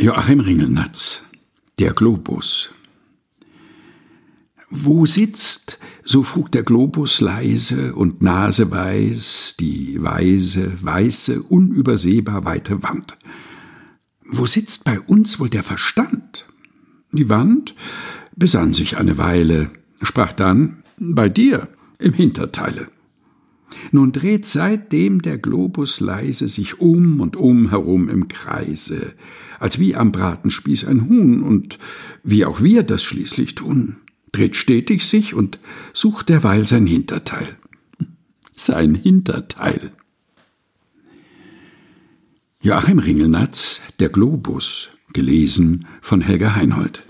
Joachim Ringelnatz Der Globus Wo sitzt, so frug der Globus leise und naseweiß die weise, weiße, unübersehbar weite Wand. Wo sitzt bei uns wohl der Verstand? Die Wand besann sich eine Weile, sprach dann Bei dir im Hinterteile. Nun dreht seitdem der Globus leise sich um und um herum im Kreise, als wie am Bratenspieß ein Huhn, und wie auch wir das schließlich tun, dreht stetig sich und sucht derweil sein Hinterteil. Sein Hinterteil. Joachim Ringelnatz, Der Globus, gelesen von Helga Heinhold.